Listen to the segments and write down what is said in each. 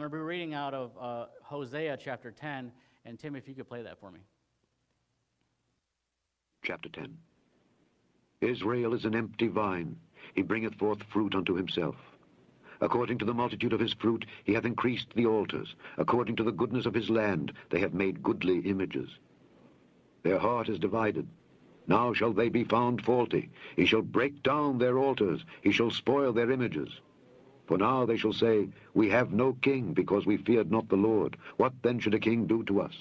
I'm going to be reading out of uh, Hosea chapter 10. And Tim, if you could play that for me. Chapter 10 Israel is an empty vine. He bringeth forth fruit unto himself. According to the multitude of his fruit, he hath increased the altars. According to the goodness of his land, they have made goodly images. Their heart is divided. Now shall they be found faulty. He shall break down their altars. He shall spoil their images. For now they shall say, We have no king, because we feared not the Lord. What then should a king do to us?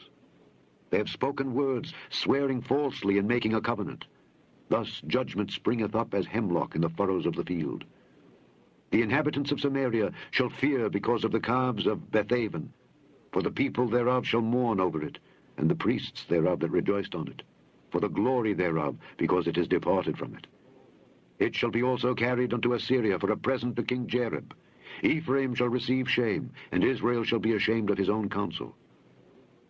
They have spoken words, swearing falsely and making a covenant. Thus judgment springeth up as hemlock in the furrows of the field. The inhabitants of Samaria shall fear because of the calves of Bethaven, for the people thereof shall mourn over it, and the priests thereof that rejoiced on it, for the glory thereof, because it is departed from it. It shall be also carried unto Assyria for a present to King Jareb. Ephraim shall receive shame, and Israel shall be ashamed of his own counsel.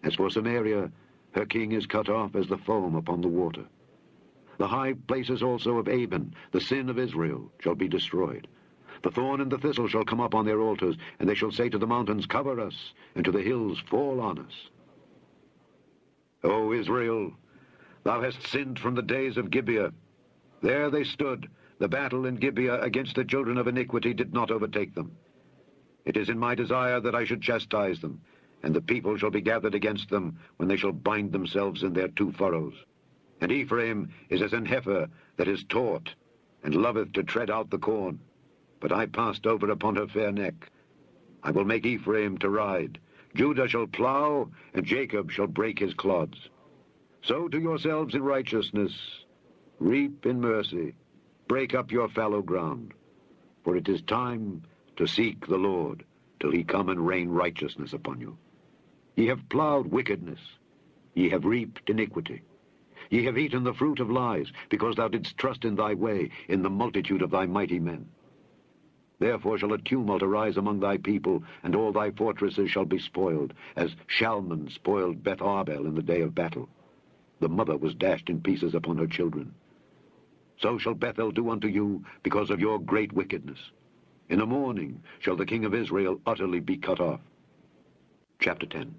As for Samaria, her king is cut off as the foam upon the water. The high places also of Aven, the sin of Israel, shall be destroyed. The thorn and the thistle shall come up on their altars, and they shall say to the mountains, Cover us, and to the hills, Fall on us. O Israel, thou hast sinned from the days of Gibeah. There they stood, the battle in Gibeah against the children of iniquity did not overtake them. It is in my desire that I should chastise them, and the people shall be gathered against them when they shall bind themselves in their two furrows. And Ephraim is as an heifer that is taught, and loveth to tread out the corn. But I passed over upon her fair neck. I will make Ephraim to ride. Judah shall plow, and Jacob shall break his clods. Sow to yourselves in righteousness, reap in mercy. Break up your fallow ground, for it is time to seek the Lord till he come and rain righteousness upon you. Ye have plowed wickedness, ye have reaped iniquity. Ye have eaten the fruit of lies, because thou didst trust in thy way, in the multitude of thy mighty men. Therefore shall a tumult arise among thy people, and all thy fortresses shall be spoiled, as Shalman spoiled Beth Arbel in the day of battle. The mother was dashed in pieces upon her children. So shall Bethel do unto you because of your great wickedness. In the morning shall the king of Israel utterly be cut off. Chapter 10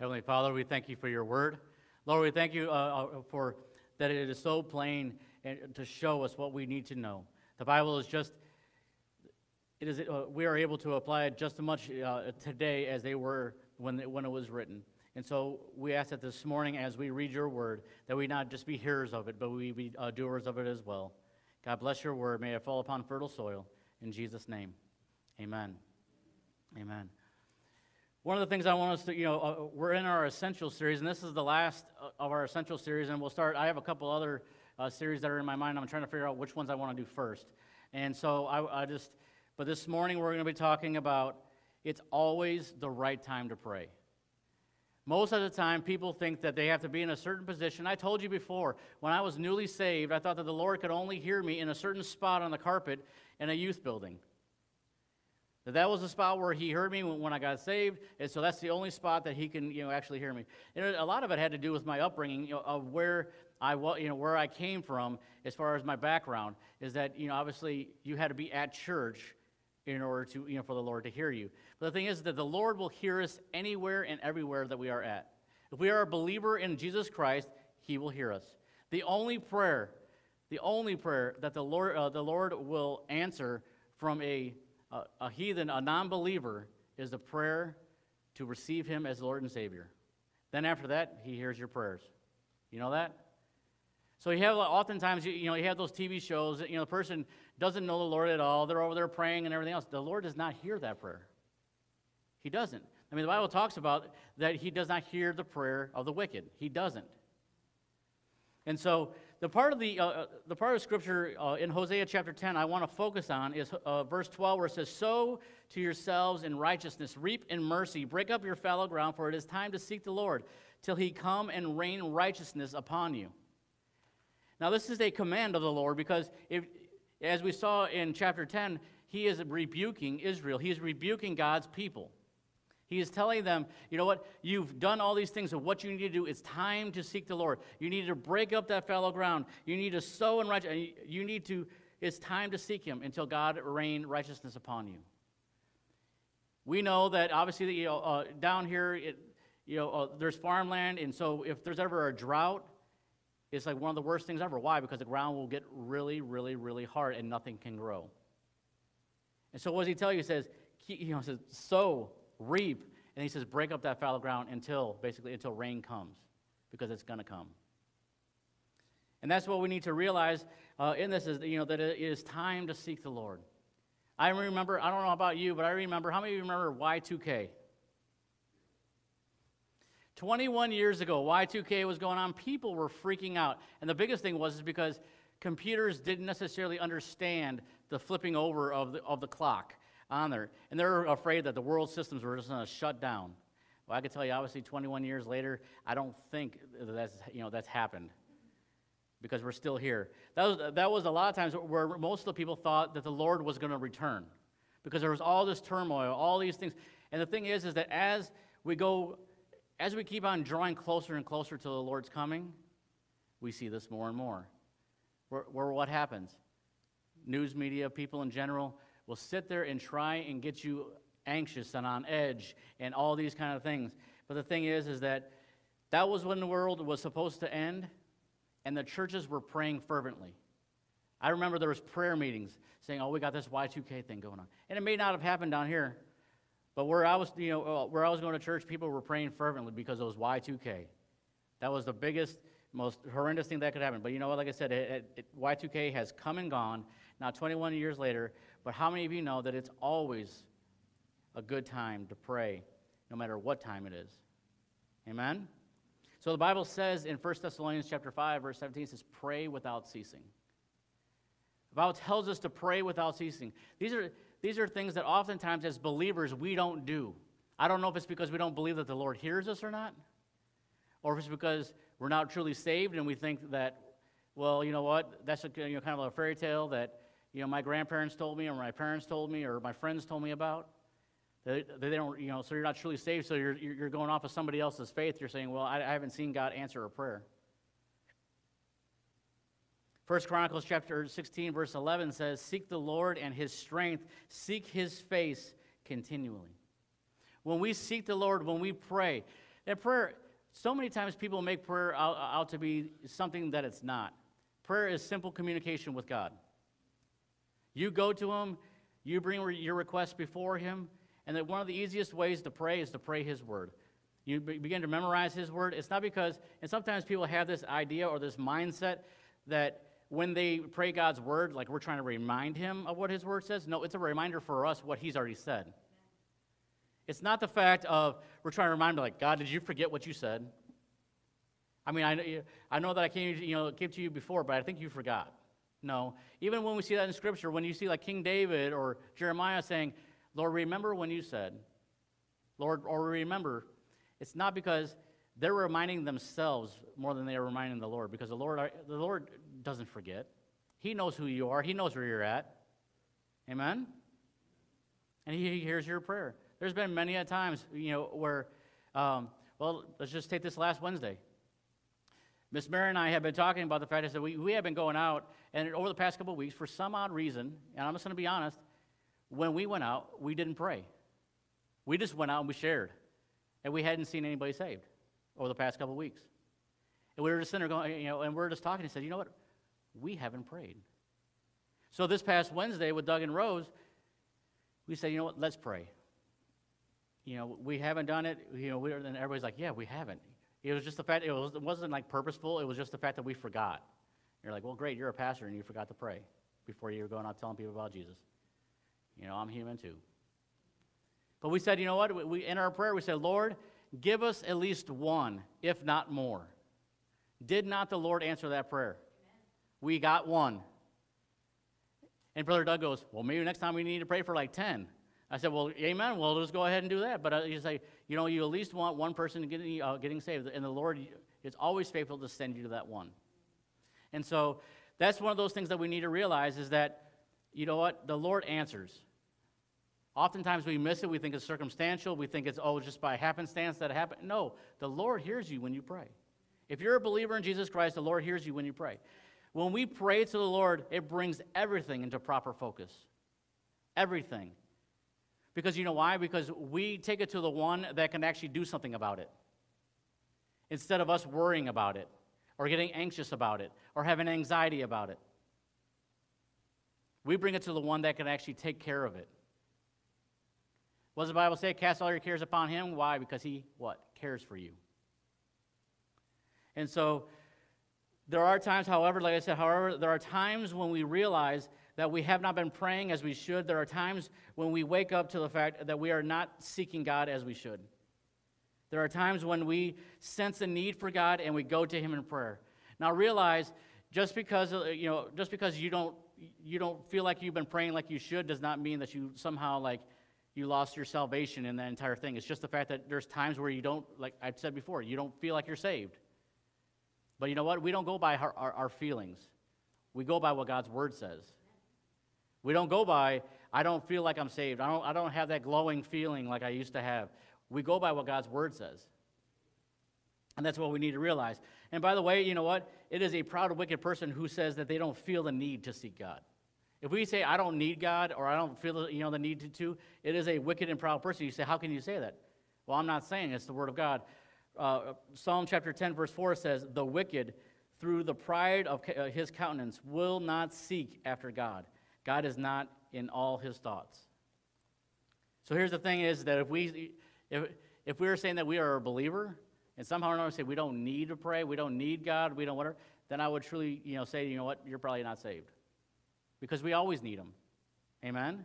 Heavenly Father, we thank you for your word. Lord, we thank you uh, uh for that it is so plain to show us what we need to know. The Bible is just, it is, uh, we are able to apply it just as much uh, today as they were when, when it was written. And so we ask that this morning, as we read your word, that we not just be hearers of it, but we be uh, doers of it as well. God bless your word. May it fall upon fertile soil. In Jesus' name, amen. Amen. One of the things I want us to, you know, uh, we're in our essential series, and this is the last uh, of our essential series, and we'll start. I have a couple other uh, series that are in my mind. I'm trying to figure out which ones I want to do first. And so I, I just, but this morning we're going to be talking about it's always the right time to pray. Most of the time, people think that they have to be in a certain position. I told you before, when I was newly saved, I thought that the Lord could only hear me in a certain spot on the carpet in a youth building. That that was the spot where he heard me when I got saved, and so that's the only spot that he can, you know, actually hear me. And a lot of it had to do with my upbringing, you know, of where I, was, you know, where I came from as far as my background. Is that, you know, obviously you had to be at church in order to, you know, for the Lord to hear you. But the thing is that the Lord will hear us anywhere and everywhere that we are at. If we are a believer in Jesus Christ, He will hear us. The only prayer, the only prayer that the Lord, uh, the Lord will answer from a, a, a heathen, a non believer, is the prayer to receive Him as Lord and Savior. Then after that, He hears your prayers. You know that? So you have oftentimes, you know, you have those TV shows, you know, the person doesn't know the Lord at all. They're over there praying and everything else. The Lord does not hear that prayer. He doesn't. I mean, the Bible talks about that he does not hear the prayer of the wicked. He doesn't. And so the part of the, uh, uh the part of scripture uh, in Hosea chapter 10 I want to focus on is uh, verse 12 where it says, Sow to yourselves in righteousness, reap in mercy, break up your fallow ground, for it is time to seek the Lord till he come and rain righteousness upon you. Now this is a command of the Lord because if, as we saw in chapter 10, he is rebuking Israel. He is rebuking God's people. He is telling them, you know what? You've done all these things, and what you need to do is time to seek the Lord. You need to break up that fallow ground. You need to sow in righteousness. You need to, it's time to seek Him until God rain righteousness upon you. We know that obviously, you know, uh, down here, it, you know, uh, there's farmland, and so if there's ever a drought, it's like one of the worst things ever. Why? Because the ground will get really, really, really hard and nothing can grow. And so what does he tell you? He says, you know, says, sow, reap, and he says, break up that fallow ground until, basically, until rain comes, because it's going to come. And that's what we need to realize uh, in this is, you know, that it is time to seek the Lord. I remember, I don't know about you, but I remember, how many of you remember Y2K? 21 years ago, Y2K was going on. People were freaking out. And the biggest thing was is because computers didn't necessarily understand the flipping over of the, of the clock on there. And they were afraid that the world systems were just going to shut down. Well, I can tell you, obviously, 21 years later, I don't think that's, you know, that's happened because we're still here. That was, that was a lot of times where most of the people thought that the Lord was going to return because there was all this turmoil, all these things. And the thing is, is that as we go, as we keep on drawing closer and closer to the Lord's coming, we see this more and more. Where, where what happens? News media, people in general, will sit there and try and get you anxious and on edge and all these kind of things. But the thing is, is that that was when the world was supposed to end and the churches were praying fervently. I remember there was prayer meetings saying, "Oh, we got this Y2K thing going on," and it may not have happened down here, but where I was, you know, uh, where I was going to church, people were praying fervently because it was Y2K. That was the biggest, most horrendous thing that could happen. But you know what? Like I said, it, it, Y2K has come and gone. Now, 21 years later, but how many of you know that it's always a good time to pray, no matter what time it is? Amen. So the Bible says in 1 Thessalonians chapter 5, verse 17, it says, pray without ceasing. The Bible tells us to pray without ceasing. These are, these are things that oftentimes as believers we don't do. I don't know if it's because we don't believe that the Lord hears us or not, or if it's because we're not truly saved and we think that, well, you know what, that's a, you know, kind of a fairy tale that you know, my grandparents told me or my parents told me or my friends told me about. They, they don't, you know, so you're not truly saved, so you're, you're going off of somebody else's faith. You're saying, well, I, I haven't seen God answer a prayer. First Chronicles chapter 16, verse 11 says, Seek the Lord and his strength, seek his face continually. When we seek the Lord, when we pray, that prayer, so many times people make prayer out, out to be something that it's not. Prayer is simple communication with God. You go to him, you bring your request before him, and that one of the easiest ways to pray is to pray His Word. You begin to memorize His Word. It's not because, and sometimes people have this idea or this mindset that when they pray God's Word, like we're trying to remind Him of what His Word says. No, it's a reminder for us what He's already said. It's not the fact of we're trying to remind Him, like, God, did you forget what you said? I mean, I, I know that I came, you know, came to you before, but I think you forgot. No. Even when we see that in Scripture, when you see like King David or Jeremiah saying, Lord, remember when you said, Lord, or remember, it's not because they're reminding themselves more than they are reminding the Lord, because the Lord, the Lord doesn't forget. He knows who you are, He knows where you're at. Amen? And He hears your prayer. There's been many a times, you know, where, um, well, let's just take this last Wednesday. Miss Mary and I have been talking about the fact that we, we have been going out, and over the past couple of weeks, for some odd reason, and I'm just going to be honest, when we went out, we didn't pray. We just went out and we shared. And we hadn't seen anybody saved over the past couple of weeks. And we were just sitting there going, you know, and we are just talking and said, you know what? We haven't prayed. So this past Wednesday with Doug and Rose, we said, you know what? Let's pray. You know, we haven't done it. You know, we and everybody's like, yeah, we haven't. It was just the fact, it, was, it wasn't like purposeful. It was just the fact that we forgot. You're like, well, great, you're a pastor and you forgot to pray before you were going out telling people about Jesus. You know, I'm human too. But we said, you know what? We, in our prayer, we said, Lord, give us at least one, if not more. Did not the Lord answer that prayer? We got one. And Brother Doug goes, Well, maybe next time we need to pray for like 10. I said, Well, amen. Well, let's go ahead and do that. But you say, You know, you at least want one person getting, uh, getting saved. And the Lord is always faithful to send you to that one. And so that's one of those things that we need to realize is that you know what? The Lord answers. Oftentimes we miss it. We think it's circumstantial. We think it's, oh, just by happenstance that it happened. No, the Lord hears you when you pray. If you're a believer in Jesus Christ, the Lord hears you when you pray. When we pray to the Lord, it brings everything into proper focus. Everything. Because you know why? Because we take it to the one that can actually do something about it. Instead of us worrying about it, or getting anxious about it, or having anxiety about it. We bring it to the one that can actually take care of it. What does the Bible say? Cast all your cares upon him. Why? Because he, what? Cares for you. And so, there are times, however, like I said, however, there are times when we realize that we have not been praying as we should. There are times when we wake up to the fact that we are not seeking God as we should. There are times when we sense a need for God and we go to Him in prayer. Now realize, just because uh, you know, just because you don't you don't feel like you've been praying like you should, does not mean that you somehow like you lost your salvation in that entire thing. It's just the fact that there's times where you don't, like I've said before, you don't feel like you're saved. But you know what? We don't go by our, our, our feelings. We go by what God's word says. We don't go by, I don't feel like I'm saved. I don't, I don't have that glowing feeling like I used to have. We go by what God's word says. And that's what we need to realize. And by the way, you know what? It is a proud, wicked person who says that they don't feel the need to seek God. If we say, I don't need God or I don't feel you know, the need to, to, it is a wicked and proud person. You say, How can you say that? Well, I'm not saying it's the word of God. Uh, Psalm chapter 10, verse 4 says, The wicked, through the pride of uh, his countenance, will not seek after God. God is not in all his thoughts. So here's the thing is that if we, if, if we are saying that we are a believer, and somehow or another say we don't need to pray, we don't need God, we don't whatever, then I would truly, you know, say, you know what, you're probably not saved. Because we always need Him. Amen?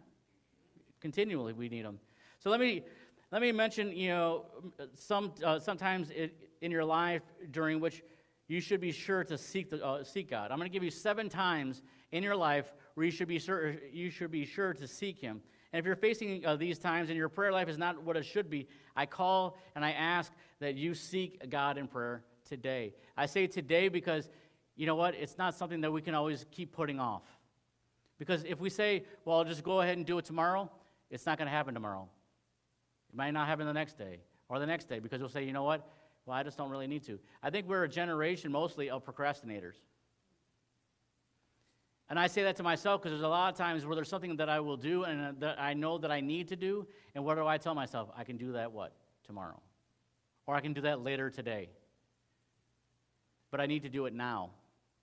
Continually we need Him. So let me, let me mention, you know, some, uh, sometimes it, in your life during which you should be sure to seek, the, uh, seek God. I'm going to give you seven times in your life where you should be sure, you should be sure to seek Him. And if you're facing uh, these times and your prayer life is not what it should be, I call and I ask that you seek God in prayer today. I say today because, you know what, it's not something that we can always keep putting off. Because if we say, well, I'll just go ahead and do it tomorrow, it's not going to happen tomorrow. It might not happen the next day or the next day because you'll say, you know what, well, I just don't really need to. I think we're a generation mostly of procrastinators. And I say that to myself because there's a lot of times where there's something that I will do and uh, that I know that I need to do. And what do I tell myself? I can do that what? Tomorrow. Or I can do that later today. But I need to do it now.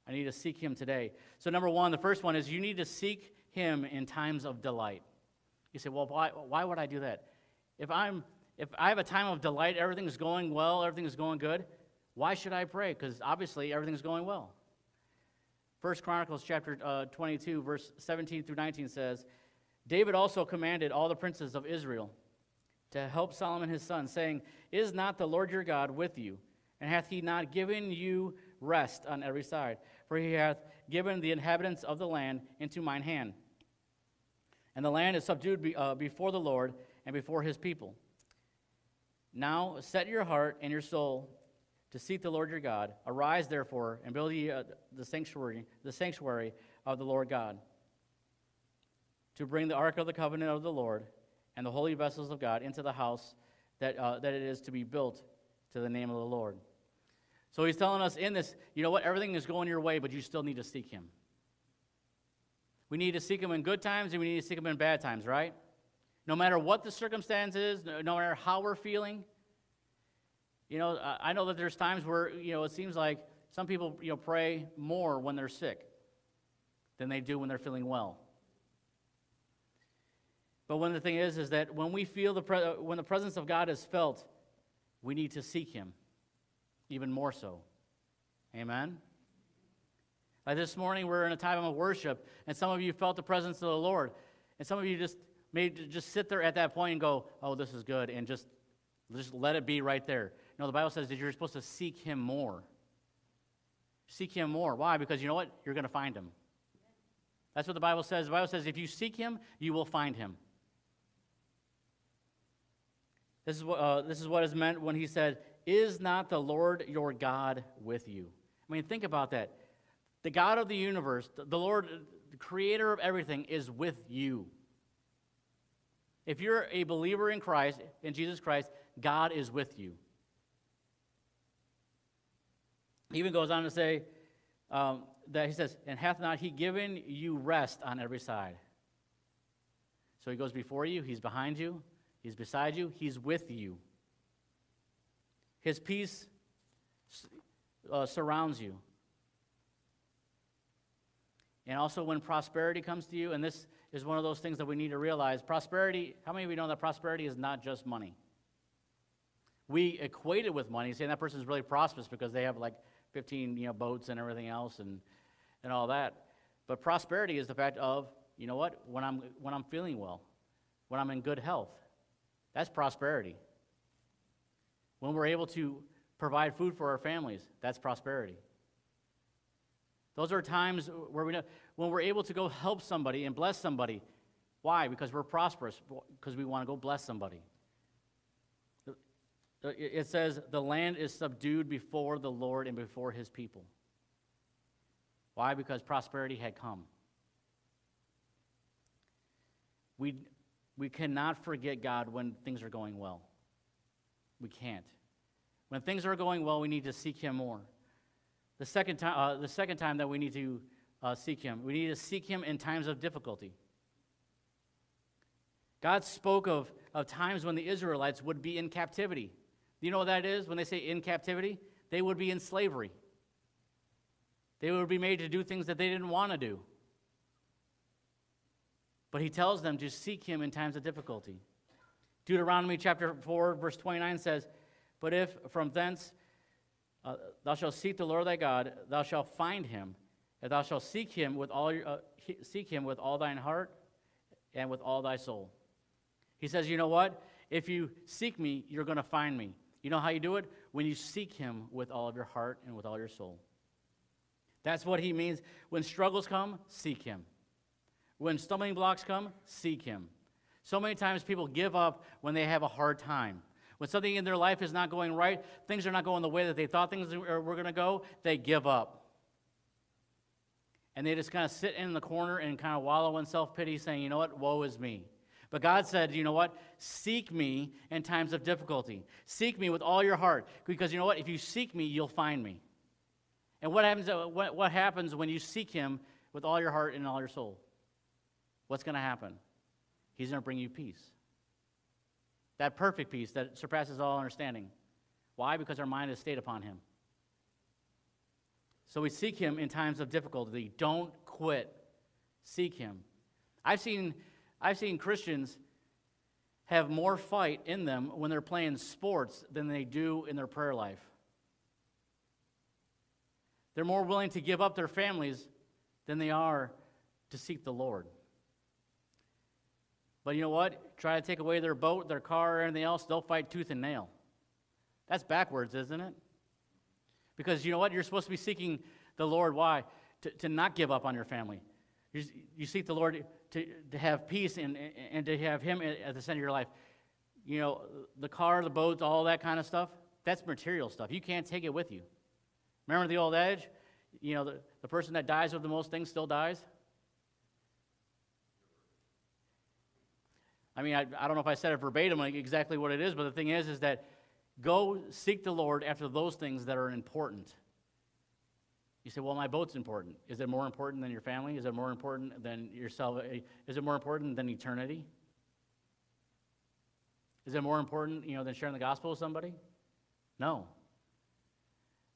I need to seek Him today. So, number one, the first one is you need to seek Him in times of delight. You say, well, why, why would I do that? If, I'm, if I have a time of delight, everything's going well, everything's going good, why should I pray? Because obviously everything's going well. First Chronicles chapter uh, 22, verse 17 through 19 says, David also commanded all the princes of Israel to help Solomon his son, saying, Is not the Lord your God with you? And hath he not given you rest on every side? For he hath given the inhabitants of the land into mine hand. And the land is subdued be, uh, before the Lord and before his people. Now set your heart and your soul to seek the Lord your God. Arise, therefore, and build ye uh, the sanctuary, the sanctuary of the Lord God, to bring the ark of the covenant of the Lord and the holy vessels of God into the house that, uh, that it is to be built to the name of the Lord. So he's telling us in this, you know what, everything is going your way, but you still need to seek him. We need to seek him in good times and we need to seek him in bad times, right? No matter what the circumstance is, no matter how we're feeling, you know, I know that there's times where, you know, it seems like some people, you know, pray more when they're sick than they do when they're feeling well. But one of the thing is, is that when we feel the, pre- when the presence of God is felt, we need to seek Him even more so. Amen? Like this morning, we're in a time of worship, and some of you felt the presence of the Lord. And some of you just made just sit there at that point and go, oh, this is good, and just, just let it be right there. No, the Bible says that you're supposed to seek Him more. Seek Him more. Why? Because you know what? You're going to find Him. That's what the Bible says. The Bible says if you seek Him, you will find Him. This is what, uh, this is what is meant when He said, Is not the Lord your God with you? I mean, think about that. The God of the universe, the Lord, the creator of everything, is with you. If you're a believer in Christ, in Jesus Christ, God is with you. He even goes on to say um, that he says, And hath not he given you rest on every side? So he goes before you, he's behind you, he's beside you, he's with you. His peace uh, surrounds you. And also, when prosperity comes to you, and this is one of those things that we need to realize prosperity, how many of you know that prosperity is not just money? We equate it with money, saying that person is really prosperous because they have like 15 you know, boats and everything else and, and all that. But prosperity is the fact of, you know what, when I'm, when I'm feeling well, when I'm in good health. That's prosperity. When we're able to provide food for our families, that's prosperity. Those are times where we know, when we're able to go help somebody and bless somebody. Why? Because we're prosperous, because we want to go bless somebody. It says, the land is subdued before the Lord and before his people. Why? Because prosperity had come. We, we cannot forget God when things are going well. We can't. When things are going well, we need to seek him more. The second time, uh, the second time that we need to uh, seek Him, we need to seek Him in times of difficulty. God spoke of, of times when the Israelites would be in captivity. Do you know what that is when they say in captivity? They would be in slavery. They would be made to do things that they didn't want to do. But he tells them to seek him in times of difficulty. Deuteronomy chapter 4, verse 29 says, But if from thence uh, thou shalt seek the Lord thy God, thou shalt find him, and thou shalt seek him with all your, uh, seek him with all thine heart and with all thy soul. He says, you know what? If you seek me, you're going to find me. You know how you do it? When you seek him with all of your heart and with all your soul. That's what he means. When struggles come, seek him. When stumbling blocks come, seek him. So many times people give up when they have a hard time. When something in their life is not going right, things are not going the way that they thought things were going to go, they give up. And they just kind of sit in the corner and kind of wallow in self pity, saying, you know what, woe is me. But God said, you know what? Seek me in times of difficulty. Seek me with all your heart. Because you know what? If you seek me, you'll find me. And what happens, uh, what happens when you seek him with all your heart and all your soul? What's going to happen? He's going to bring you peace. That perfect peace that surpasses all understanding. Why? Because our mind is stayed upon Him. So we seek Him in times of difficulty. Don't quit. Seek Him. I've seen, I've seen Christians have more fight in them when they're playing sports than they do in their prayer life. They're more willing to give up their families than they are to seek the Lord. But you know what? Try to take away their boat, their car, or anything else, they'll fight tooth and nail. That's backwards, isn't it? Because you know what? You're supposed to be seeking the Lord. Why? To, to not give up on your family. You, you seek the Lord to, to have peace and, and to have Him at the center of your life. You know, the car, the boats, all that kind of stuff, that's material stuff. You can't take it with you. Remember the old adage? You know, the, the person that dies with the most things still dies? I mean, I, I don't know if I said it verbatim, like exactly what it is, but the thing is, is that go seek the Lord after those things that are important. You say, well, my boat's important. Is it more important than your family? Is it more important than yourself? Is it more important than eternity? Is it more important, you know, than sharing the gospel with somebody? No.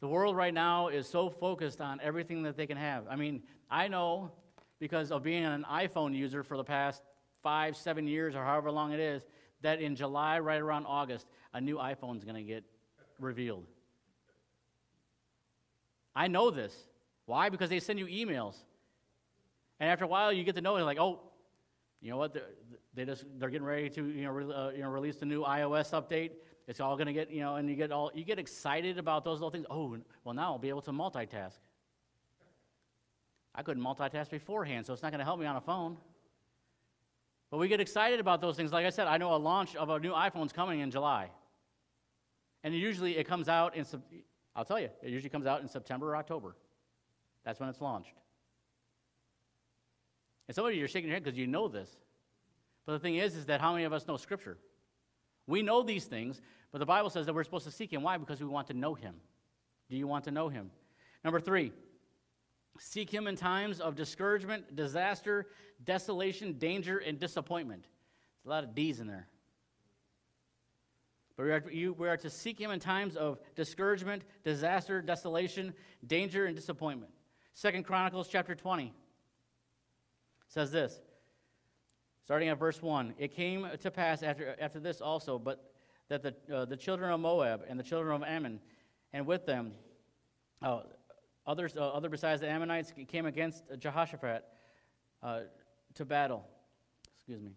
The world right now is so focused on everything that they can have. I mean, I know because of being an iPhone user for the past five, seven years, or however long it is, that in July, right around August, a new iPhone is going to get revealed. I know this. Why? Because they send you emails. And after a while, you get to know it like, oh, you know what? They're, they just they're getting ready to you know, re, uh, you know release the new iOS update. It's all going to get you know, and you get all you get excited about those little things. Oh, well now I'll be able to multitask. I couldn't multitask beforehand, so it's not going to help me on a phone. But we get excited about those things. Like I said, I know a launch of a new iPhone is coming in July. And usually it comes out in, I'll tell you, it usually comes out in September or October. That's when it's launched. And some of you are shaking your head because you know this. But the thing is, is that how many of us know Scripture? We know these things, but the Bible says that we're supposed to seek Him. Why? Because we want to know Him. Do you want to know Him? Number three, Seek him in times of discouragement, disaster, desolation, danger, and disappointment. There's a lot of D's in there. But we are, you, we are to seek him in times of discouragement, disaster, desolation, danger, and disappointment. Second Chronicles chapter 20 says this, starting at verse 1. It came to pass after, after this also, but that the, uh, the children of Moab and the children of Ammon, and with them uh, others, uh, other besides the Ammonites, came against Jehoshaphat uh, to battle. Excuse me.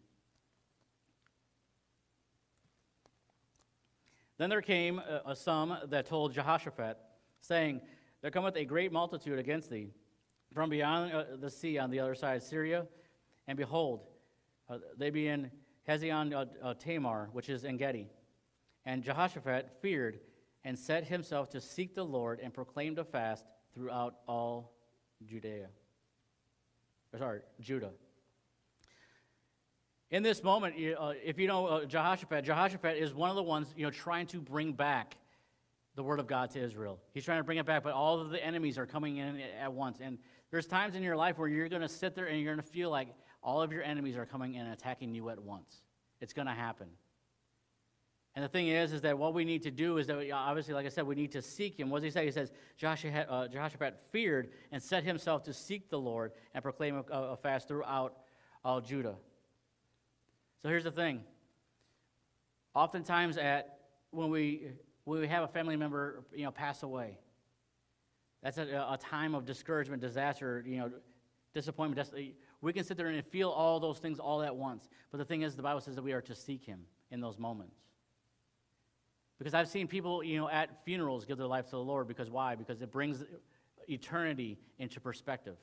Then there came a, some that told Jehoshaphat, saying, There cometh a great multitude against thee from beyond uh, the sea on the other side, Syria, and behold, uh, they be in Hezion uh, uh, Tamar, which is En Gedi. And Jehoshaphat feared and set himself to seek the Lord and proclaimed a fast throughout all Judea. Or, sorry, Judah. In this moment, uh, if you know uh, Jehoshaphat, Jehoshaphat is one of the ones you know trying to bring back the word of God to Israel. He's trying to bring it back, but all of the enemies are coming in at once. And there's times in your life where you're going to sit there and you're going to feel like all of your enemies are coming in and attacking you at once. It's going to happen. And the thing is, is that what we need to do is that, we, obviously, like I said, we need to seek him. What does he say? He says, Jehoshaphat, uh, Jehoshaphat feared and set himself to seek the Lord and proclaim a, a fast throughout all Judah. So here's the thing. Oftentimes, at when we when we have a family member, you know, pass away, that's a, a time of discouragement, disaster, you know, disappointment. We can sit there and feel all those things all at once. But the thing is, the Bible says that we are to seek Him in those moments. Because I've seen people, you know, at funerals give their life to the Lord. Because why? Because it brings eternity into perspective.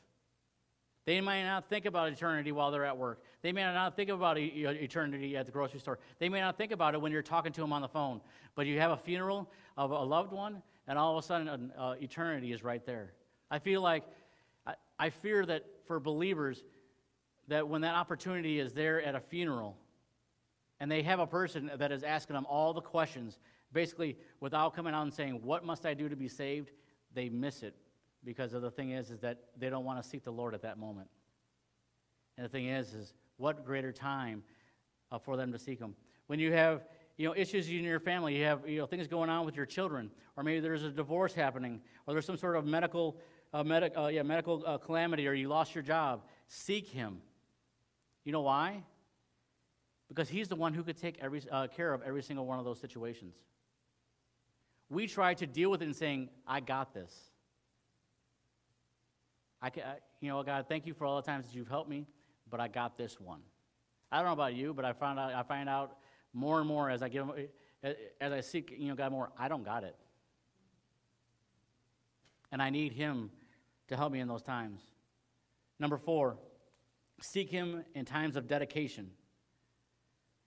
They may not think about eternity while they're at work. They may not think about eternity at the grocery store. They may not think about it when you're talking to them on the phone. But you have a funeral of a loved one, and all of a sudden, uh, eternity is right there. I feel like, I, I fear that for believers, that when that opportunity is there at a funeral, and they have a person that is asking them all the questions, basically without coming out and saying, What must I do to be saved? They miss it because the thing is, is that they don't want to seek the Lord at that moment. And the thing is, is what greater time uh, for them to seek Him? When you have you know issues in your family, you have you know things going on with your children, or maybe there's a divorce happening, or there's some sort of medical uh, medic, uh, yeah, medical uh, calamity, or you lost your job. Seek Him. You know why? Because He's the one who could take every, uh, care of every single one of those situations. We try to deal with it and saying, "I got this." I, ca- I, you know, God, thank you for all the times that you've helped me, but I got this one. I don't know about you, but I found out, I find out more and more as I give, as I seek, you know, God more, I don't got it. And I need Him to help me in those times. Number four, seek Him in times of dedication.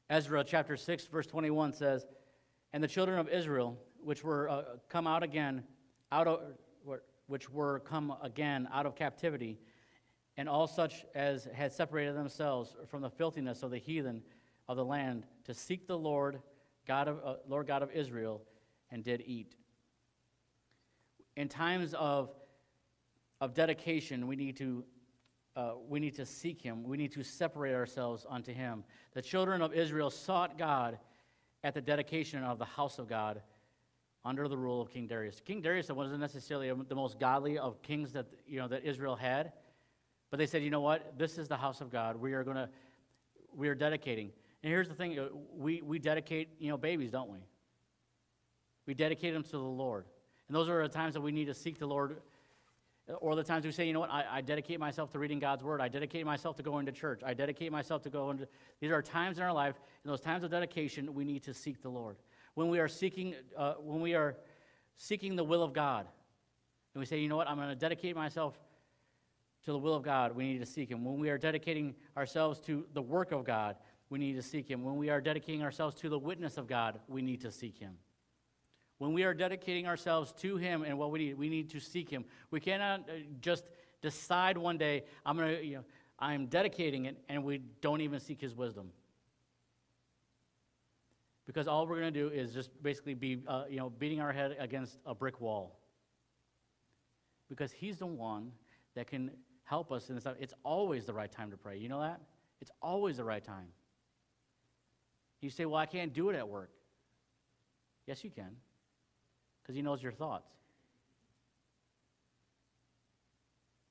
Ezra chapter 6, verse 21 says, And the children of Israel, which were uh, come out again, out of, which were come again out of captivity, and all such as had separated themselves from the filthiness of the heathen of the land, to seek the Lord God of, uh, Lord God of Israel, and did eat. In times of, of dedication, we need to uh, we need to seek him. We need to separate ourselves unto him. The children of Israel sought God at the dedication of the house of God under the rule of King Darius. King Darius wasn't necessarily the most godly of kings that, you know, that Israel had, but they said, you know what? This is the house of God. We are going to, we are dedicating. And here's the thing, uh, we, we dedicate, you know, babies, don't we? We dedicate them to the Lord. And those are the times that we need to seek the Lord or the times we say, you know what, I, I, dedicate myself to reading God's word. I dedicate myself to going to church. I dedicate myself to going to. These are times in our life, in those times of dedication, we need to seek the Lord. When we are seeking, uh, when we are seeking the will of God, and we say, you know what, I'm going to dedicate myself to the will of God, we need to seek Him. When we are dedicating ourselves to the work of God, we need to seek Him. When we are dedicating ourselves to the witness of God, we need to seek Him. When we are dedicating ourselves to Him and what we need, we need to seek Him. We cannot uh, just decide one day, I'm going to, you know, I'm dedicating it, and we don't even seek His wisdom. Because all we're going to do is just basically be, uh, you know, beating our head against a brick wall. Because He's the one that can help us in this. It's always the right time to pray. You know that? It's always the right time. You say, Well, I can't do it at work. Yes, you can, because He knows your thoughts.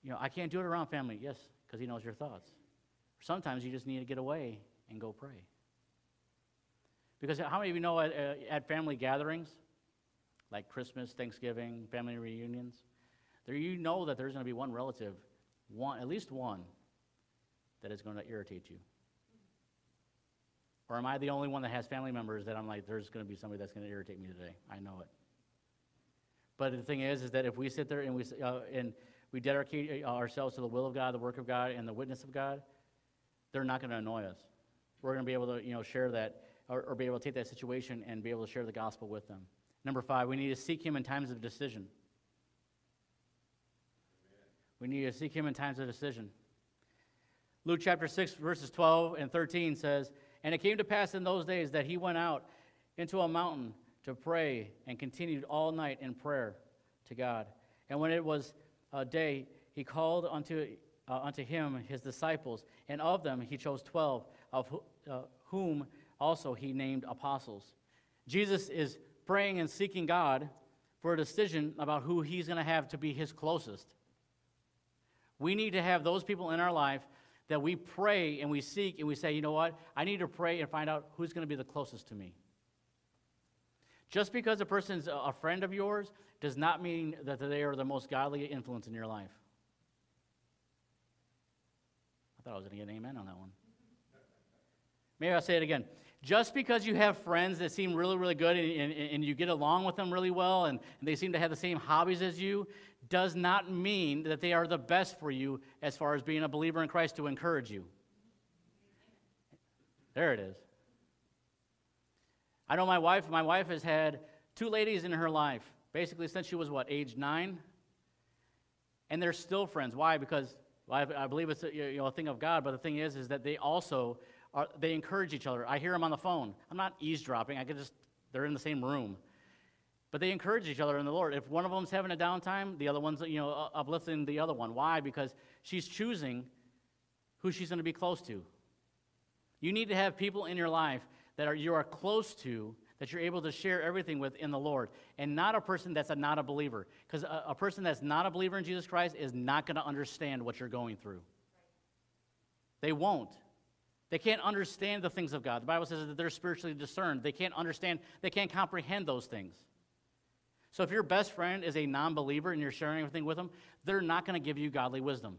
You know, I can't do it around family. Yes, because He knows your thoughts. Sometimes you just need to get away and go pray. Because how many of you know at, uh, at family gatherings, like Christmas, Thanksgiving, family reunions, there you know that there's going to be one relative, one at least one, that is going to irritate you. Or am I the only one that has family members that I'm like, there's going to be somebody that's going to irritate me today? I know it. But the thing is, is that if we sit there and we uh, and we dedicate uh, ourselves to the will of God, the work of God, and the witness of God, they're not going to annoy us. We're going to be able to, you know, share that or, or be able to take that situation and be able to share the gospel with them. Number five, we need to seek Him in times of decision. We need to seek Him in times of decision. Luke chapter 6, verses 12 and 13 says, And it came to pass in those days that he went out into a mountain to pray and continued all night in prayer to God. And when it was a day, he called unto, uh, unto him his disciples, and of them he chose 12, of who, uh, whom also he named apostles. Jesus is praying and seeking God for a decision about who he's going to have to be his closest. We need to have those people in our life that we pray and we seek and we say, you know what? I need to pray and find out who's going to be the closest to me. Just because a person's a friend of yours does not mean that they are the most godly influence in your life. I thought I was going to get an amen on that one. Maybe I'll say it again. Just because you have friends that seem really, really good and, and, and you get along with them really well and, and they seem to have the same hobbies as you, does not mean that they are the best for you as far as being a believer in Christ to encourage you. There it is. I know my wife, my wife has had two ladies in her life, basically since she was what, age nine? And they're still friends. Why? Because well, I, I believe it's a, you know, a thing of God, but the thing is, is that they also are, they encourage each other. I hear them on the phone. I'm not eavesdropping. I could just, they're in the same room. But they encourage each other in the Lord. If one of them's having a downtime, the other one's, you know, uplifting the other one. Why? Because she's choosing who she's going to be close to. You need to have people in your life that are, you are close to, that you're able to share everything with in the Lord, and not a person that's a, not a believer. Because a, a person that's not a believer in Jesus Christ is not going to understand what you're going through. They won't. They can't understand the things of God. The Bible says that they're spiritually discerned. They can't understand, they can't comprehend those things. So if your best friend is a non believer and you're sharing everything with them, they're not going to give you godly wisdom.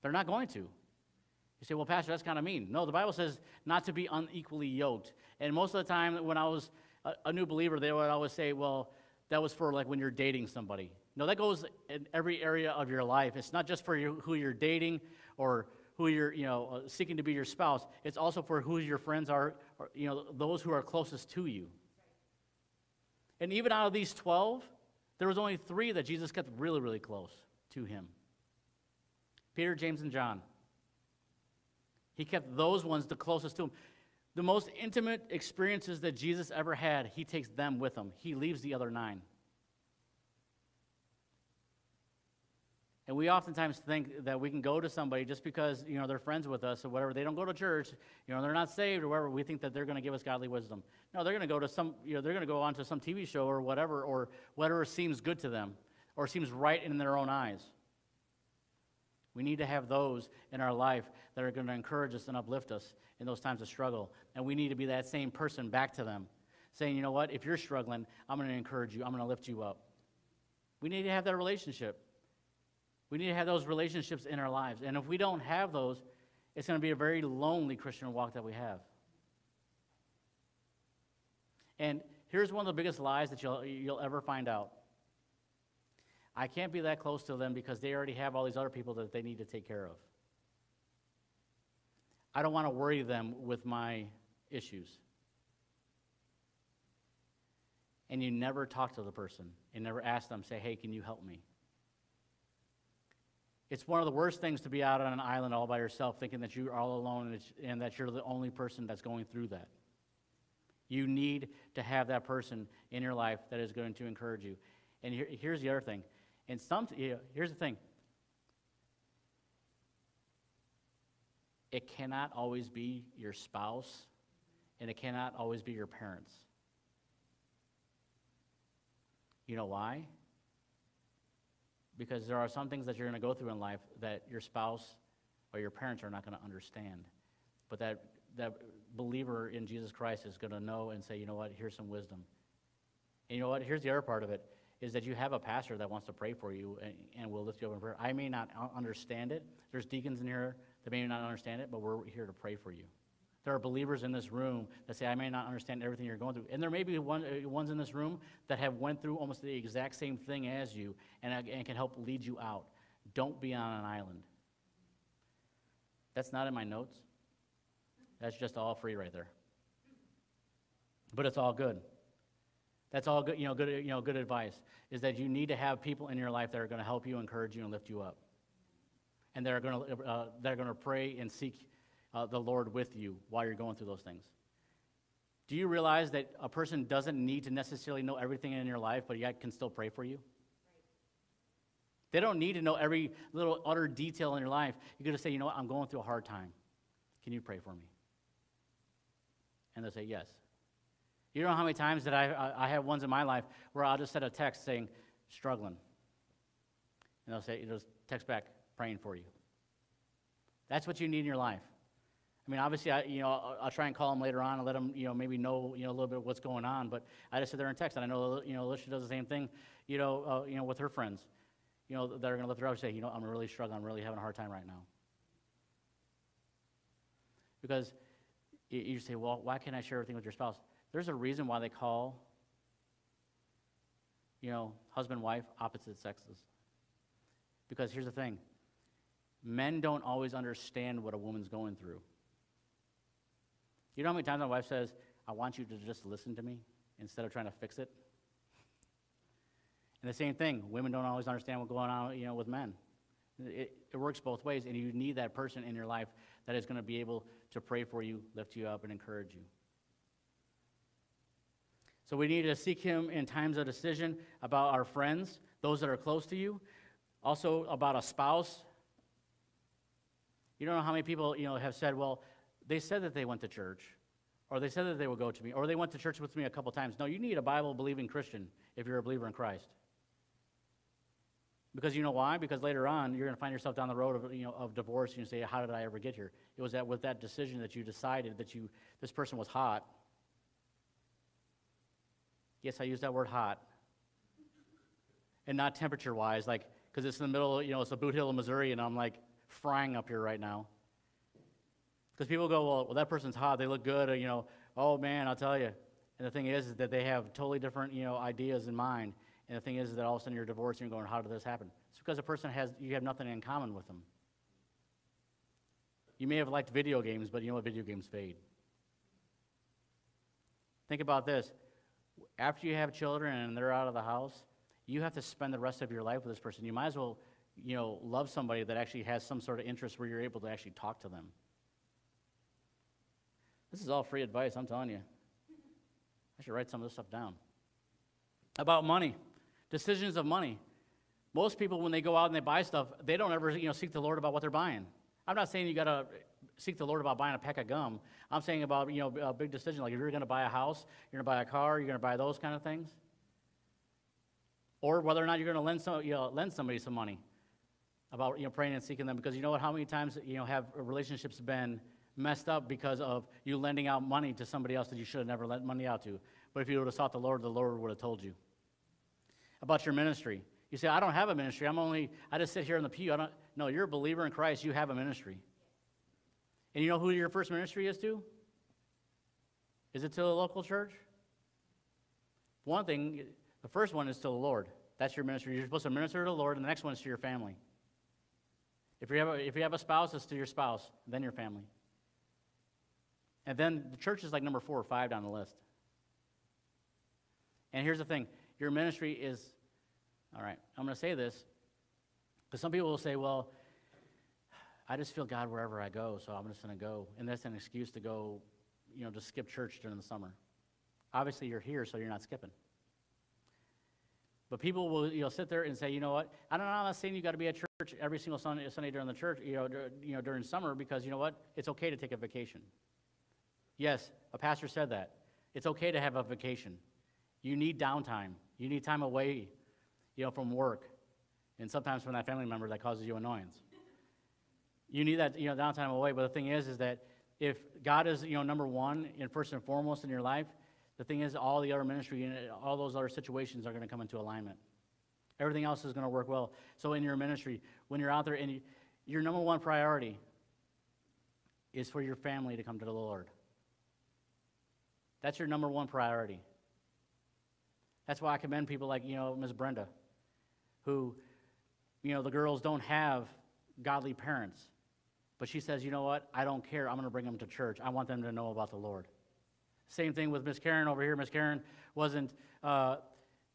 They're not going to. You say, well, Pastor, that's kind of mean. No, the Bible says not to be unequally yoked. And most of the time, when I was a, a new believer, they would always say, well, that was for like when you're dating somebody. No, that goes in every area of your life. It's not just for you, who you're dating or who you're, you know, uh, seeking to be your spouse. It's also for who your friends are, or, you know, those who are closest to you. And even out of these 12, there was only three that Jesus kept really, really close to him Peter, James, and John. He kept those ones the closest to him. The most intimate experiences that Jesus ever had, he takes them with him. He leaves the other nine. And we oftentimes think that we can go to somebody just because, you know, they're friends with us or whatever. They don't go to church, you know, they're not saved or whatever. We think that they're going to give us godly wisdom. No, they're going to go to some, you know, they're going to go onto some TV show or whatever, or whatever seems good to them or seems right in their own eyes. We need to have those in our life that are going to encourage us and uplift us in those times of struggle. And we need to be that same person back to them, saying, you know what, if you're struggling, I'm going to encourage you, I'm going to lift you up. We need to have that relationship. We need to have those relationships in our lives. And if we don't have those, it's going to be a very lonely Christian walk that we have. And here's one of the biggest lies that you'll, you'll ever find out I can't be that close to them because they already have all these other people that they need to take care of. I don't want to worry them with my issues. And you never talk to the person and never ask them, say, hey, can you help me? It's one of the worst things to be out on an island all by yourself thinking that you're all alone and, and that you're the only person that's going through that. You need to have that person in your life that is going to encourage you. And here, here's the other thing. And some, here's the thing. it cannot always be your spouse, and it cannot always be your parents. You know why? Because there are some things that you're going to go through in life that your spouse or your parents are not going to understand. But that, that believer in Jesus Christ is going to know and say, you know what, here's some wisdom. And you know what, here's the other part of it, is that you have a pastor that wants to pray for you and, and will lift you up in prayer. I may not understand it. There's deacons in here that may not understand it, but we're here to pray for you. There are believers in this room that say, I may not understand everything you're going through. And there may be one, uh, ones in this room that have went through almost the exact same thing as you and, uh, and can help lead you out. Don't be on an island. That's not in my notes. That's just all free right there. But it's all good. That's all good, you know, good, you know, good advice is that you need to have people in your life that are going to help you, encourage you, and lift you up. And they're going to, uh, they're going to pray and seek uh, the Lord with you while you're going through those things. Do you realize that a person doesn't need to necessarily know everything in your life, but yet can still pray for you? They don't need to know every little utter detail in your life. You're just say, you know what, I'm going through a hard time. Can you pray for me? And they'll say, yes. You know how many times that I, I, I have ones in my life where I'll just send a text saying, struggling. And they'll say, they'll text back, praying for you. That's what you need in your life. I mean, obviously, I, you know, I'll, I'll try and call them later on and let them, you know, maybe know, you know, a little bit of what's going on. But I just sit there and text, and I know, you know, Alicia does the same thing, you know, uh, you know, with her friends, you know, that are going to lift her up and say, you know, I'm really struggling, I'm really having a hard time right now. Because you, say, well, why can't I share everything with your spouse? There's a reason why they call, you know, husband, wife, opposite sexes. Because here's the thing men don't always understand what a woman's going through. You know how many times my wife says, I want you to just listen to me instead of trying to fix it? And the same thing, women don't always understand what's going on, you know, with men. It, it works both ways, and you need that person in your life that is going to be able to pray for you, lift you up, and encourage you. So we need to seek him in times of decision about our friends, those that are close to you, also about a spouse. You don't know how many people, you know, have said, well, they said that they went to church, or they said that they would go to me, or they went to church with me a couple times. No, you need a Bible-believing Christian if you're a believer in Christ. Because you know why? Because later on, you're going to find yourself down the road of, you know, of divorce, and you say, how did I ever get here? It was that with that decision that you decided that you, this person was hot. Yes, I use that word hot. And not temperature-wise, like, because it's in the middle, of, you know, it's a Bootheel, in Missouri, and I'm like frying up here right now. Because people go, well, well, that person's hot, they look good, or, you know, oh man, I'll tell you. And the thing is, is that they have totally different, you know, ideas in mind. And the thing is is that all of a sudden you're divorced and you're going, how did this happen? It's because a person has, you have nothing in common with them. You may have liked video games, but you know what? Video games fade. Think about this. After you have children and they're out of the house, you have to spend the rest of your life with this person. You might as well, you know, love somebody that actually has some sort of interest where you're able to actually talk to them. This is all free advice, I'm telling you. I should write some of this stuff down. About money, decisions of money. Most people, when they go out and they buy stuff, they don't ever, you know, seek the Lord about what they're buying. I'm not saying you got to seek the Lord about buying a pack of gum. I'm saying about, you know, a big decision, like if you're going to buy a house, you're going to buy a car, you're going to buy those kind of things. Or whether or not you're going to lend, some, you know, lend somebody some money about, you know, praying and seeking them. Because you know what, how many times, you know, have relationships been messed up because of you lending out money to somebody else that you should have never lent money out to. But if you would have sought the Lord, the Lord would have told you. About your ministry. You say, I don't have a ministry. I'm only, I just sit here in the pew. I don't, no, you're a believer in Christ. You have a ministry. And you know who your first ministry is to? Is it to a local church? One thing, the first one is to the Lord. That's your ministry. You're supposed to minister to the Lord, and the next one is to your family. If you have a, if you have a spouse, it's to your spouse, then your family. And then the church is like number four or five down the list. And here's the thing your ministry is, all right, I'm going to say this, because some people will say, well, I just feel God wherever I go, so I'm just going to go. And that's an excuse to go, you know, to skip church during the summer. Obviously, you're here, so you're not skipping. But people will, you know, sit there and say, you know what? I don't know, I'm not saying you got to be at church. every single Sunday, Sunday during the church, you know, you know, during summer, because you know what? It's okay to take a vacation. Yes, a pastor said that. It's okay to have a vacation. You need downtime. You need time away, you know, from work, and sometimes from that family member that causes you annoyance. You need that, you know, downtime away. But the thing is, is that if God is, you know, number one and first and foremost in your life, the thing is, all the other ministry and all those other situations are going to come into alignment. Everything else is going to work well. So in your ministry, when you're out there, and you, your number one priority is for your family to come to the Lord. That's your number one priority. That's why I commend people like, you know, Ms. Brenda, who, you know, the girls don't have godly parents. But she says, you know what? I don't care. I'm going to bring them to church. I want them to know about the Lord. Same thing with Miss Karen over here. Miss Karen wasn't, uh,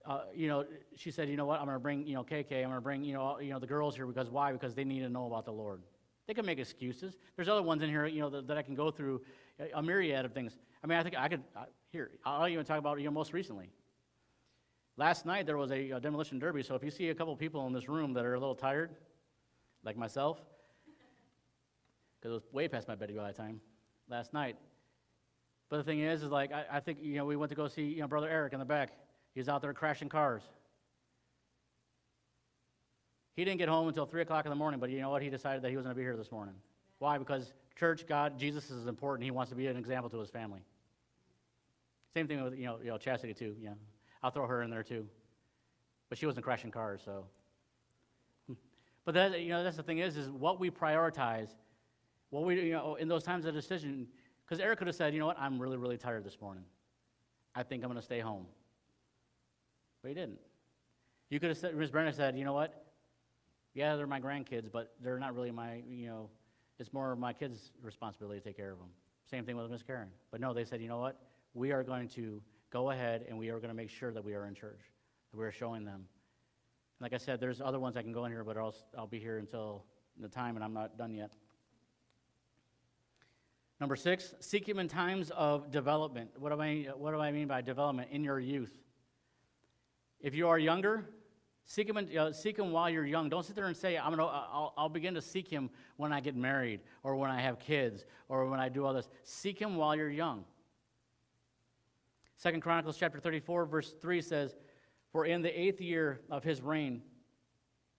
uh, you know, she said, you know what? I'm going to bring, you know, KK. I'm going to bring, you know, all- you know, the girls here because why? Because they need to know about the Lord. They can make excuses. There's other ones in here, you know, that, that I can go through a- myriad of things. I mean, I think I could, uh, here, I'll even talk about, you know, most recently. Last night there was a, a demolition derby, so if you see a couple people in this room that are a little tired, like myself, because it was way past my bedtime all that time last night. But the thing is, is like I, I think you know we went to go see you know brother Eric in the back. He was out there crashing cars. He didn't get home until three o'clock in the morning, but you know what? He decided that he was going to be here this morning. Why? Because church, God, Jesus is important. He wants to be an example to his family. Same thing with you know, you know Chastity too. Yeah, I'll throw her in there too. But she wasn't crashing cars, so. But that you know that's the thing is is what we prioritize, what we you know in those times of decision. Because Eric could have said, you know what, I'm really really tired this morning. I think I'm going to stay home. But he didn't. You could have said, Ms. Brenner said, you know what? Yeah, they're my grandkids, but they're not really my, you know, it's more my kids' responsibility to take care of them. Same thing with Miss Karen. But no, they said, you know what? We are going to go ahead and we are going to make sure that we are in church, that we are showing them. Like I said, there's other ones I can go in here, but I'll, I'll be here until the time and I'm not done yet. Number six, seek him in times of development. What do I, what do I mean by development? In your youth. If you are younger, seek him, uh, seek him while you're young. Don't sit there and say, I'm gonna, I'll, I'll begin to seek him when I get married or when I have kids or when I do all this. Seek him while you're young. Second Chronicles chapter 34, verse 3 says, For in the eighth year of his reign,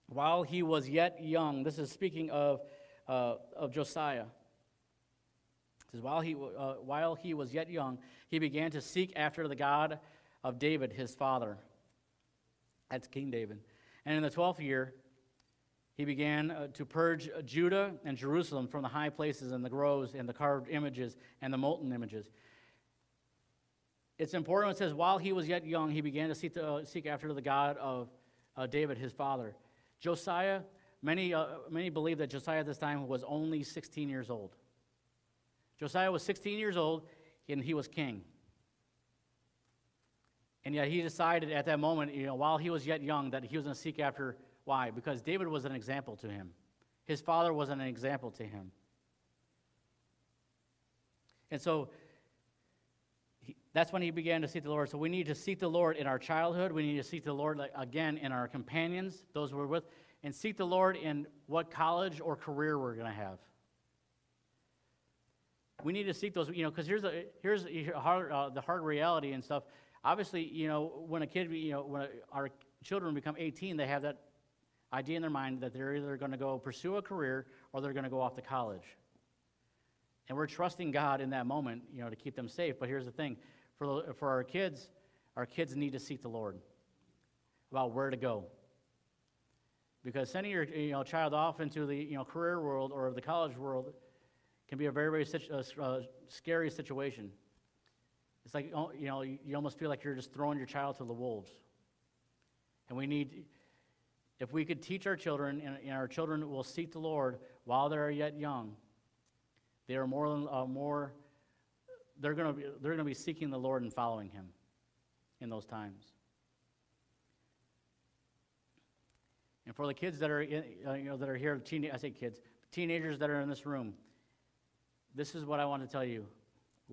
while he was yet young, this is speaking of, uh, of Josiah. It says, while he, uh, while he was yet young, he began to seek after the God of David, his father. That's King David. And in the 12th year, he began uh, to purge Judah and Jerusalem from the high places and the groves and the carved images and the molten images. It's important when it says, while he was yet young, he began to seek, uh, seek after the God of uh, David, his father. Josiah, many, uh, many believe that Josiah at this time was only 16 years old. Josiah was 16 years old, and he was king. And yet he decided at that moment, you know, while he was yet young, that he was going to seek after, why? Because David was an example to him. His father was an example to him. And so he, that's when he began to seek the Lord. So we need to seek the Lord in our childhood. We need to seek the Lord again in our companions, those we're with, and seek the Lord in what college or career we're going to have. We need to seek those, you know, because here's, the here's hard, uh, the hard reality and stuff. Obviously, you know, when a kid, you know, when our children become 18, they have that idea in their mind that they're either going to go pursue a career or they're going to go off to college. And we're trusting God in that moment, you know, to keep them safe. But here's the thing for, the, for our kids, our kids need to seek the Lord about where to go. Because sending your you know, child off into the you know, career world or the college world can be a very, very situ- uh, uh, scary situation. It's like, oh, you know, you almost feel like you're just throwing your child to the wolves. And we need, if we could teach our children, and, our children will seek the Lord while they're yet young, they are more, than- uh, more they're going to be, they're going to be seeking the Lord and following Him in those times. And for the kids that are, in, uh, you know, that are here, teen, I say kids, teenagers that are in this room, this is what I want to tell you.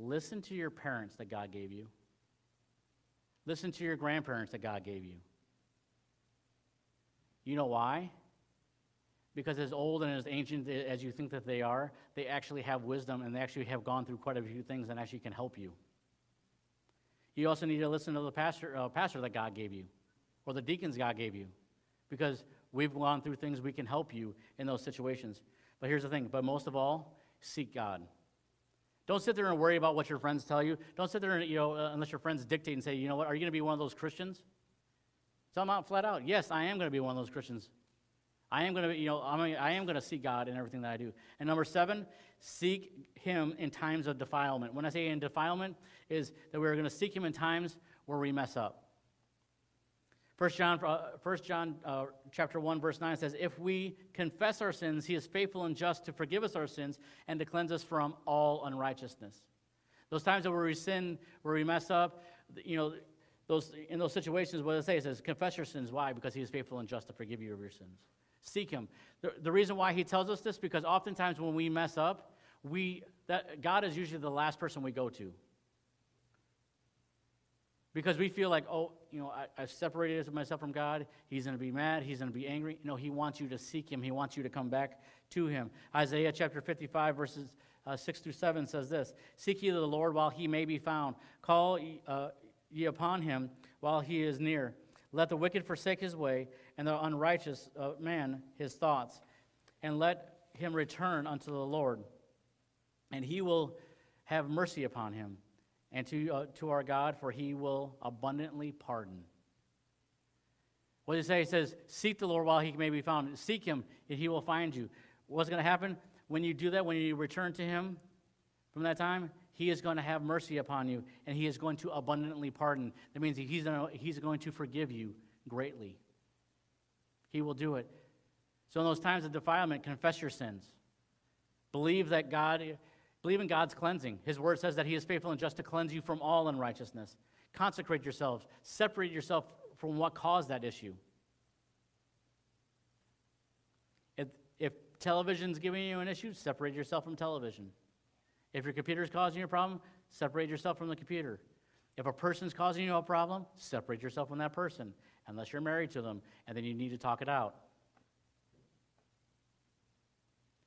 Listen to your parents that God gave you. Listen to your grandparents that God gave you. You know why? Because as old and as ancient as you think that they are, they actually have wisdom and they actually have gone through quite a few things and actually can help you. You also need to listen to the pastor, uh, pastor that God gave you or the deacons God gave you because we've gone through things we can help you in those situations. But here's the thing, but most of all, seek God. Don't sit there and worry about what your friends tell you. Don't sit there and, you know, uh, unless your friends dictate and say, you know what, are you going to be one of those Christians? Tell them out flat out, yes, I am going to be one of those Christians. I am going to, you know, I'm, I am going to seek God in everything that I do. And number seven, seek Him in times of defilement. When I say in defilement, is that we're going to seek Him in times where we mess up. First John, uh, First John uh, chapter 1, verse 9 says, If we confess our sins, he is faithful and just to forgive us our sins and to cleanse us from all unrighteousness. Those times where we sin, where we mess up, you know, those, in those situations, what does it say? it says, confess your sins. Why? Because he is faithful and just to forgive you of your sins. Seek him. The, the reason why he tells us this, because oftentimes when we mess up, we, that, God is usually the last person we go to. Because we feel like, oh, you know, I, I've separated myself from God. He's going to be mad. He's going to be angry. No, he wants you to seek him. He wants you to come back to him. Isaiah chapter 55, verses uh, 6 through 7 says this Seek ye the Lord while he may be found. Call uh, ye upon him while he is near. Let the wicked forsake his way, and the unrighteous uh, man his thoughts. And let him return unto the Lord, and he will have mercy upon him and to, uh, to our God, for he will abundantly pardon. What does it say? It says, Seek the Lord while he may be found. Seek him, and he will find you. What's going to happen when you do that, when you return to him from that time? He is going to have mercy upon you, and he is going to abundantly pardon. That means he's to, he's going to forgive you greatly. He will do it. So, in those times of defilement, confess your sins. Believe that God Believe in God's cleansing. His word says that He is faithful and just to cleanse you from all unrighteousness. Consecrate yourselves, separate yourself from what caused that issue. If, if television's giving you an issue, separate yourself from television. If your computer is causing you a problem, separate yourself from the computer. If a person's causing you a problem, separate yourself from that person, unless you're married to them, and then you need to talk it out.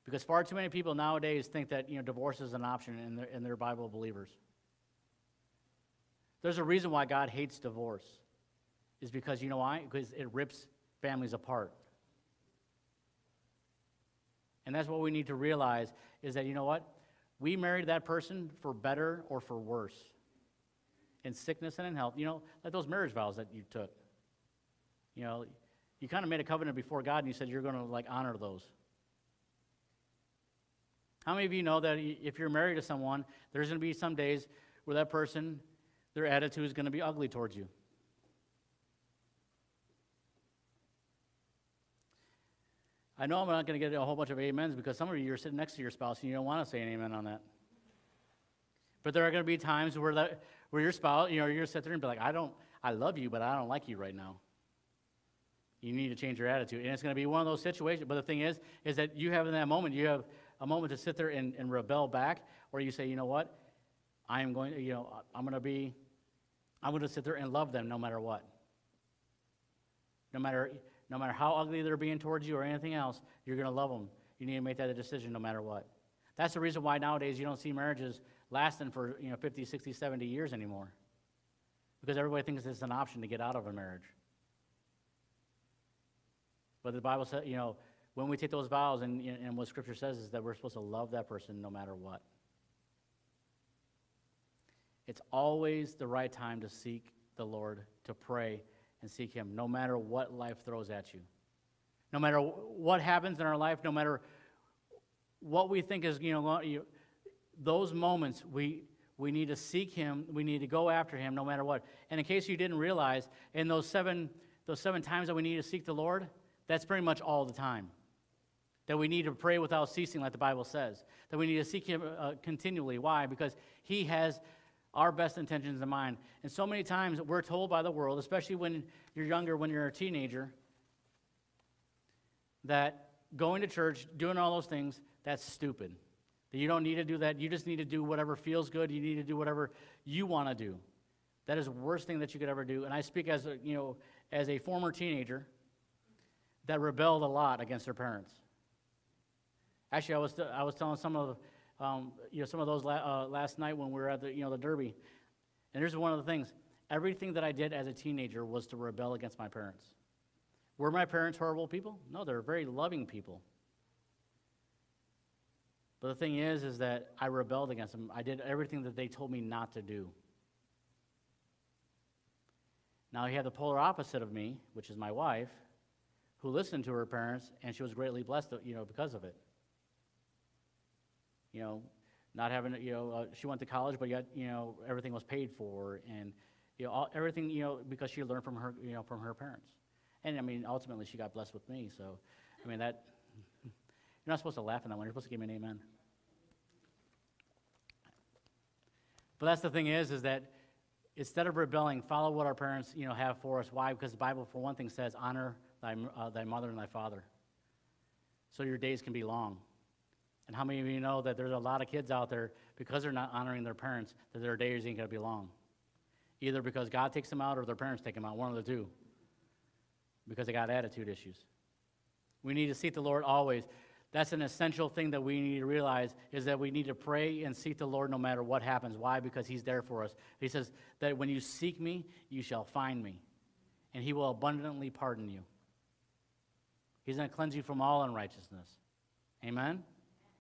Because far too many people nowadays think that you know, divorce is an option and they're, and they're Bible believers. There's a reason why God hates divorce, is because you know why? Because it rips families apart. And that's what we need to realize is that, you know what? We married that person for better or for worse. In sickness and in health. You know, like those marriage vows that you took. You know, you kind of made a covenant before God and you said you're going to like honor those. How many of you know that if you're married to someone, there's going to be some days where that person, their attitude is going to be ugly towards you? I know I'm not going to get a whole bunch of amens because some of you are sitting next to your spouse and you don't want to say an amen on that. But there are going to be times where, that, where your spouse, you know, you're sit there and be like, I don't, I love you, but I don't like you right now. You need to change your attitude. And it's going to be one of those situations. But the thing is, is that you have in that moment, you have a moment to sit there and, and rebel back, or you say, you know what? I am going to, you know, I'm going to be, I'm going to sit there and love them no matter what. No matter, no matter how ugly they're being towards you or anything else, you're going to love them. You need to make that a decision no matter what. That's the reason why nowadays you don't see marriages lasting for, you know, 50, 60, 70 years anymore. Because everybody thinks it's an option to get out of a marriage. But the Bible says, you know, when we take those vows, and, and what Scripture says is that we're supposed to love that person no matter what. It's always the right time to seek the Lord, to pray and seek Him, no matter what life throws at you. No matter what happens in our life, no matter what we think is, you know, those moments, we, we need to seek Him. We need to go after Him no matter what. And in case you didn't realize, in those seven, those seven times that we need to seek the Lord, that's pretty much all the time. That we need to pray without ceasing, like the Bible says. That we need to seek Him uh, continually. Why? Because He has our best intentions in mind. And so many times we're told by the world, especially when you're younger, when you're a teenager, that going to church, doing all those things, that's stupid. That you don't need to do that. You just need to do whatever feels good. You need to do whatever you want to do. That is the worst thing that you could ever do. And I speak as a, you know, as a former teenager that rebelled a lot against their parents. Actually, I was, I was telling some of, um, you know, some of those la- uh, last night when we were at the, you know, the Derby. And here's one of the things. Everything that I did as a teenager was to rebel against my parents. Were my parents horrible people? No, they're very loving people. But the thing is, is that I rebelled against them. I did everything that they told me not to do. Now you have the polar opposite of me, which is my wife, who listened to her parents, and she was greatly blessed, you know, because of it. You know, not having, you know, uh, she went to college, but yet, you know, everything was paid for, and you know, all, everything, you know, because she learned from her, you know, from her parents. And I mean, ultimately, she got blessed with me. So, I mean, that you're not supposed to laugh in that one. You're supposed to give me an amen. But that's the thing is, is that instead of rebelling, follow what our parents, you know, have for us. Why? Because the Bible, for one thing, says, honor thy, uh, thy mother and thy father. So your days can be long. And how many of you know that there's a lot of kids out there, because they're not honoring their parents, that their days ain't going to be long? Either because God takes them out or their parents take them out, one of the two. Because they got attitude issues. We need to seek the Lord always. That's an essential thing that we need to realize is that we need to pray and seek the Lord no matter what happens. Why? Because He's there for us. He says that when you seek me, you shall find me, and He will abundantly pardon you. He's going to cleanse you from all unrighteousness. Amen?